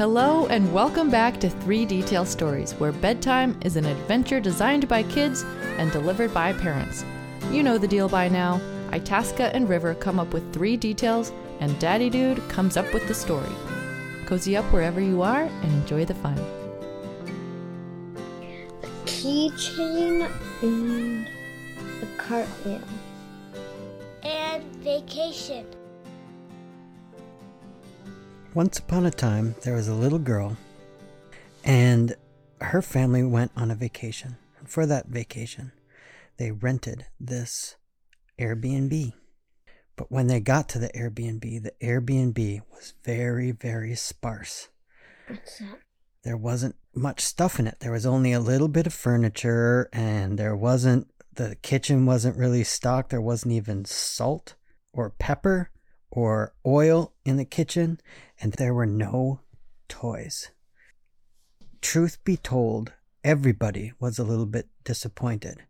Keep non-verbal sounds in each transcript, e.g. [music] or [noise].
Hello, and welcome back to Three Detail Stories, where bedtime is an adventure designed by kids and delivered by parents. You know the deal by now. Itasca and River come up with three details, and Daddy Dude comes up with the story. Cozy up wherever you are and enjoy the fun. A keychain and a cartwheel. and vacation. Once upon a time, there was a little girl, and her family went on a vacation. And for that vacation, they rented this Airbnb. But when they got to the Airbnb, the Airbnb was very, very sparse. What's that? There wasn't much stuff in it. There was only a little bit of furniture, and there wasn't, the kitchen wasn't really stocked. There wasn't even salt or pepper or oil in the kitchen, and there were no toys. Truth be told, everybody was a little bit disappointed.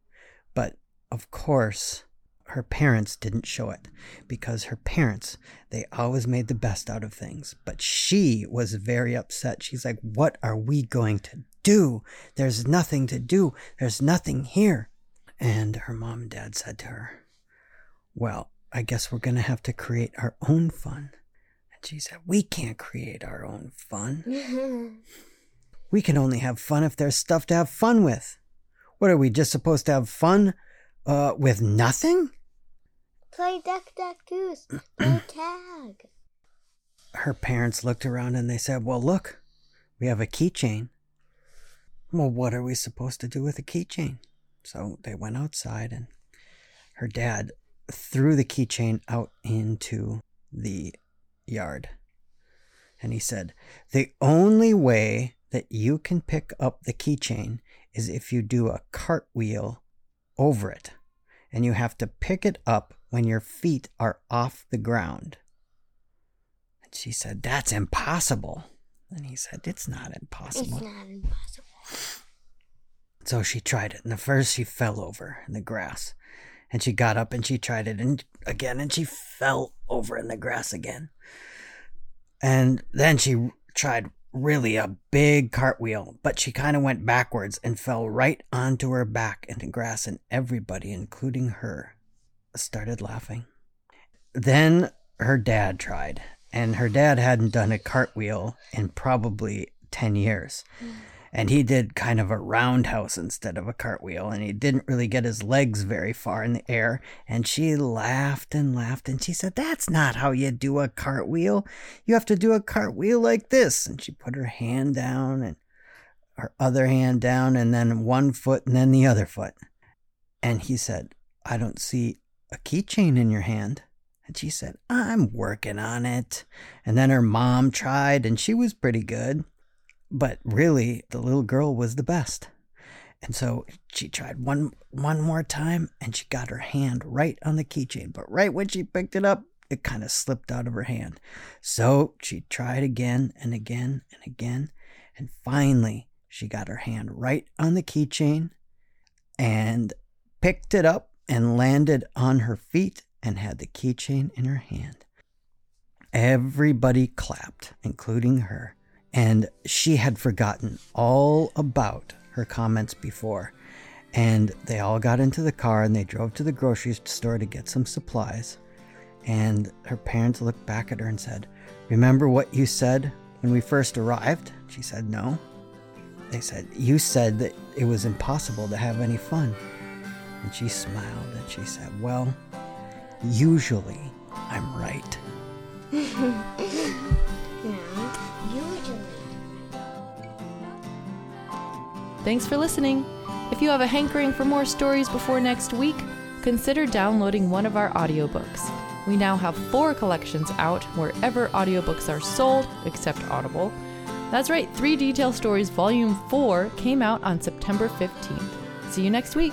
But of course, her parents didn't show it because her parents, they always made the best out of things. But she was very upset. She's like, What are we going to do? There's nothing to do. There's nothing here. And her mom and dad said to her, Well, I guess we're going to have to create our own fun. And she said, We can't create our own fun. We can only have fun if there's stuff to have fun with. What are we just supposed to have fun uh, with nothing? Play duck, duck, goose. [clears throat] Play tag. Her parents looked around and they said, Well, look, we have a keychain. Well, what are we supposed to do with a keychain? So they went outside and her dad threw the keychain out into the yard. And he said, The only way that you can pick up the keychain is if you do a cartwheel over it. And you have to pick it up when your feet are off the ground. And she said, That's impossible. And he said, It's not impossible. It's not impossible. So she tried it, and the first she fell over in the grass. And she got up and she tried it and again, and she fell over in the grass again. And then she tried really a big cartwheel, but she kind of went backwards and fell right onto her back in the grass, and everybody, including her, started laughing. Then her dad tried, and her dad hadn't done a cartwheel in probably 10 years. Mm. And he did kind of a roundhouse instead of a cartwheel, and he didn't really get his legs very far in the air. And she laughed and laughed, and she said, That's not how you do a cartwheel. You have to do a cartwheel like this. And she put her hand down and her other hand down, and then one foot, and then the other foot. And he said, I don't see a keychain in your hand. And she said, I'm working on it. And then her mom tried, and she was pretty good. But really, the little girl was the best. And so she tried one one more time and she got her hand right on the keychain. But right when she picked it up, it kind of slipped out of her hand. So she tried again and again and again. And finally, she got her hand right on the keychain and picked it up and landed on her feet and had the keychain in her hand. Everybody clapped, including her, and she had forgotten all about her comments before. And they all got into the car and they drove to the grocery store to get some supplies. And her parents looked back at her and said, Remember what you said when we first arrived? She said, No. They said, You said that it was impossible to have any fun. And she smiled and she said, Well, usually I'm right. [laughs] Thanks for listening. If you have a hankering for more stories before next week, consider downloading one of our audiobooks. We now have four collections out wherever audiobooks are sold, except Audible. That's right, Three Detail Stories Volume 4 came out on September 15th. See you next week.